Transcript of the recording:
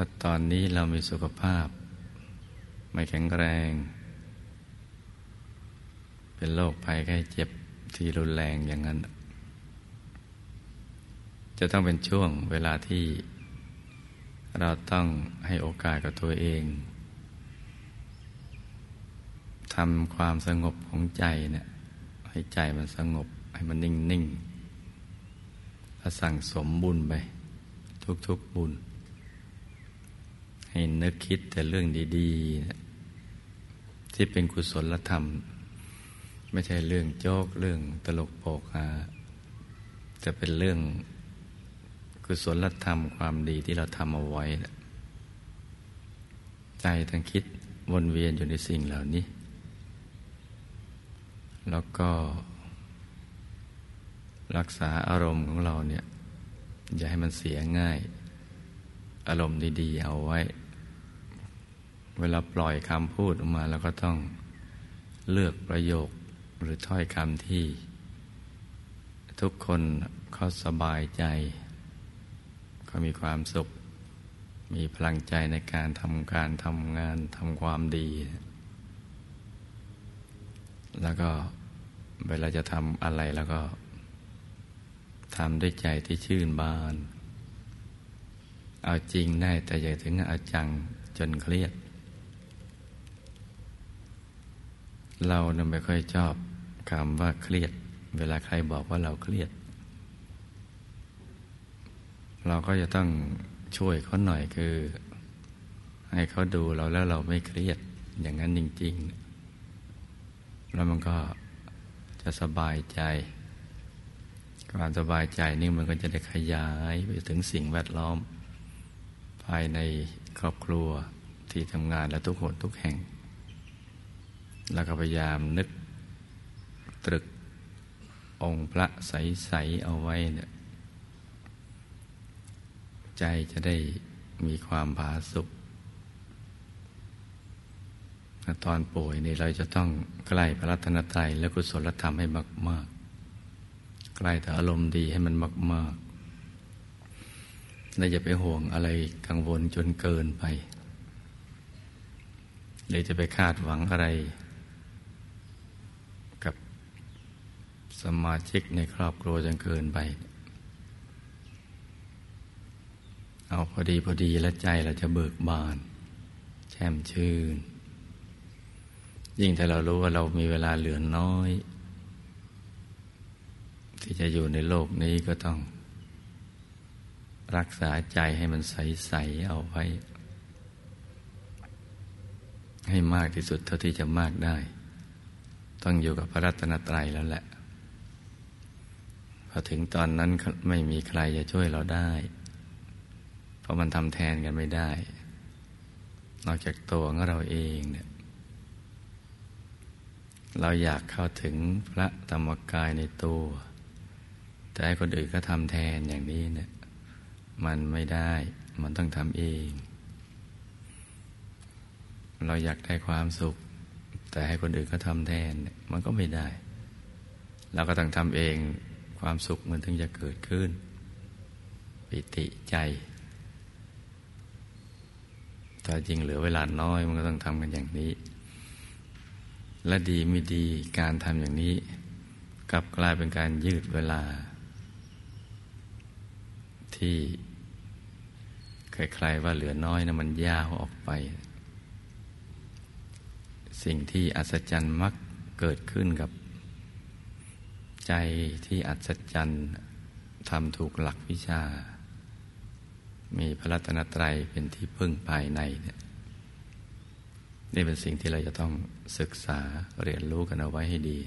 ถ้าตอนนี้เรามีสุขภาพ ไม่แข็งแรง เป็นโรคภัยไข้เจ็บที่รุนแรงอย่างนั้น จะต้องเป็นช่วงเวลาที่ เราต้องให้โอกาสกับตัวเองทำความสงบของใจเนะี่ยให้ใจมันสงบให้มันนิ่งนิ่งแล้วสั่งสมบุญไป ทุกๆบุญ ให้นึกคิดแต่เรื่องดีๆ ที่เป็นกุศลธรรม ไม่ใช่เรื่องโจกเรื่องตลกโปกฮาจะเป็นเรื่องกุศลธรรมความดีที่เราทำเอาไว้ ใจทั้งคิดวนเวียนอยู่ในสิ่งเหล่านี้ แล้วก็รักษาอารมณ์ของเราเนี่ย อย่าให้มันเสียง่าย อารมณ์ดีๆเอาไว้ เวลาปล่อยคำพูดออกมาเราก็ต้องเลือกประโยคหรือถ้อยคำที่ ทุกคนเขาสบายใจเขามีความสุข มีพลังใจในการทำการทำงานทำความดี แล้วก็เวลาจะทำอะไรแล้วก็ทำด้วยใจที่ชื่นบาน เอาจริงได้แต่อย่าถึงเอาจังจนเครียด เราเนี่ยไม่ค่อยชอบคำว่าเครียด เวลาใครบอกว่าเราเครียด เราก็จะต้องช่วยเขาหน่อยคือ ให้เขาดูเราแล้วเราไม่เครียดอย่างนั้นจริง ๆ แล้วมันก็จะสบายใจความสบายใจนี่มันก็จะได้ขยายไปถึงสิ่งแวดล้อม ภายในครอบครัวที่ทำงานและทุกคนทุกแห่ง แล้วก็พยายามนึกตรึกองค์พระใส ๆ เอาไว้เนี่ยใจจะได้มีความผาสุขตอนป่วยนี่เราจะต้องใกล้พระรัตนตรัยและกุศลธรรมให้มาก ๆ ใกล้แต่อารมณ์ดีให้มันมากๆและอย่าไปห่วงอะไรกังวลจนเกินไปหรือจะไปคาดหวังอะไร กับ สมาชิกในครอบครัวจนเกินไป เอาพอดีพอดีและใจเราจะเบิกบาน แช่มชื่น ยิ่งถ้าเรารู้ว่าเรามีเวลาเหลือน้อย ที่จะอยู่ในโลกนี้ก็ต้อง รักษาใจให้มันใส ๆ เอาไว้ ให้มากที่สุดเท่าที่จะมากได้ต้องอยู่กับพระรัตนตรัยแล้วแหละ พอถึงตอนนั้นไม่มีใครจะช่วยเราได้ เพราะมันทำแทนกันไม่ได้ นอกจากตัวของเราเองเนี่ย เราอยากเข้าถึงพระธรรมกายในตัว แต่ให้คนอื่นก็ทำแทนอย่างนี้เนี่ยมันไม่ได้ มันต้องทำเอง เราอยากได้ความสุข แต่ให้คนอื่นก็ทำแทน มันก็ไม่ได้ เราก็ต้องทำเอง ความสุขมันถึงจะเกิดขึ้น ปิติใจ แต่จริงเหลือเวลาน้อยมันก็ต้องทำกันอย่างนี้ และดีไม่ดีการทำอย่างนี้ กลับกลายเป็นการยืดเวลา ที่ใครๆว่าเหลือน้อยนะมันยาวออกไป สิ่งที่อัศจรรย์มักเกิดขึ้นกับ ใจที่อัศจรรย์ทำถูกหลักวิชา มีพระรัตนตรัยเป็นที่พึ่งภายในเนี่ยนี่เป็นสิ่งที่เราจะต้องศึกษาเรียนรู้กันเอาไว้ให้ดี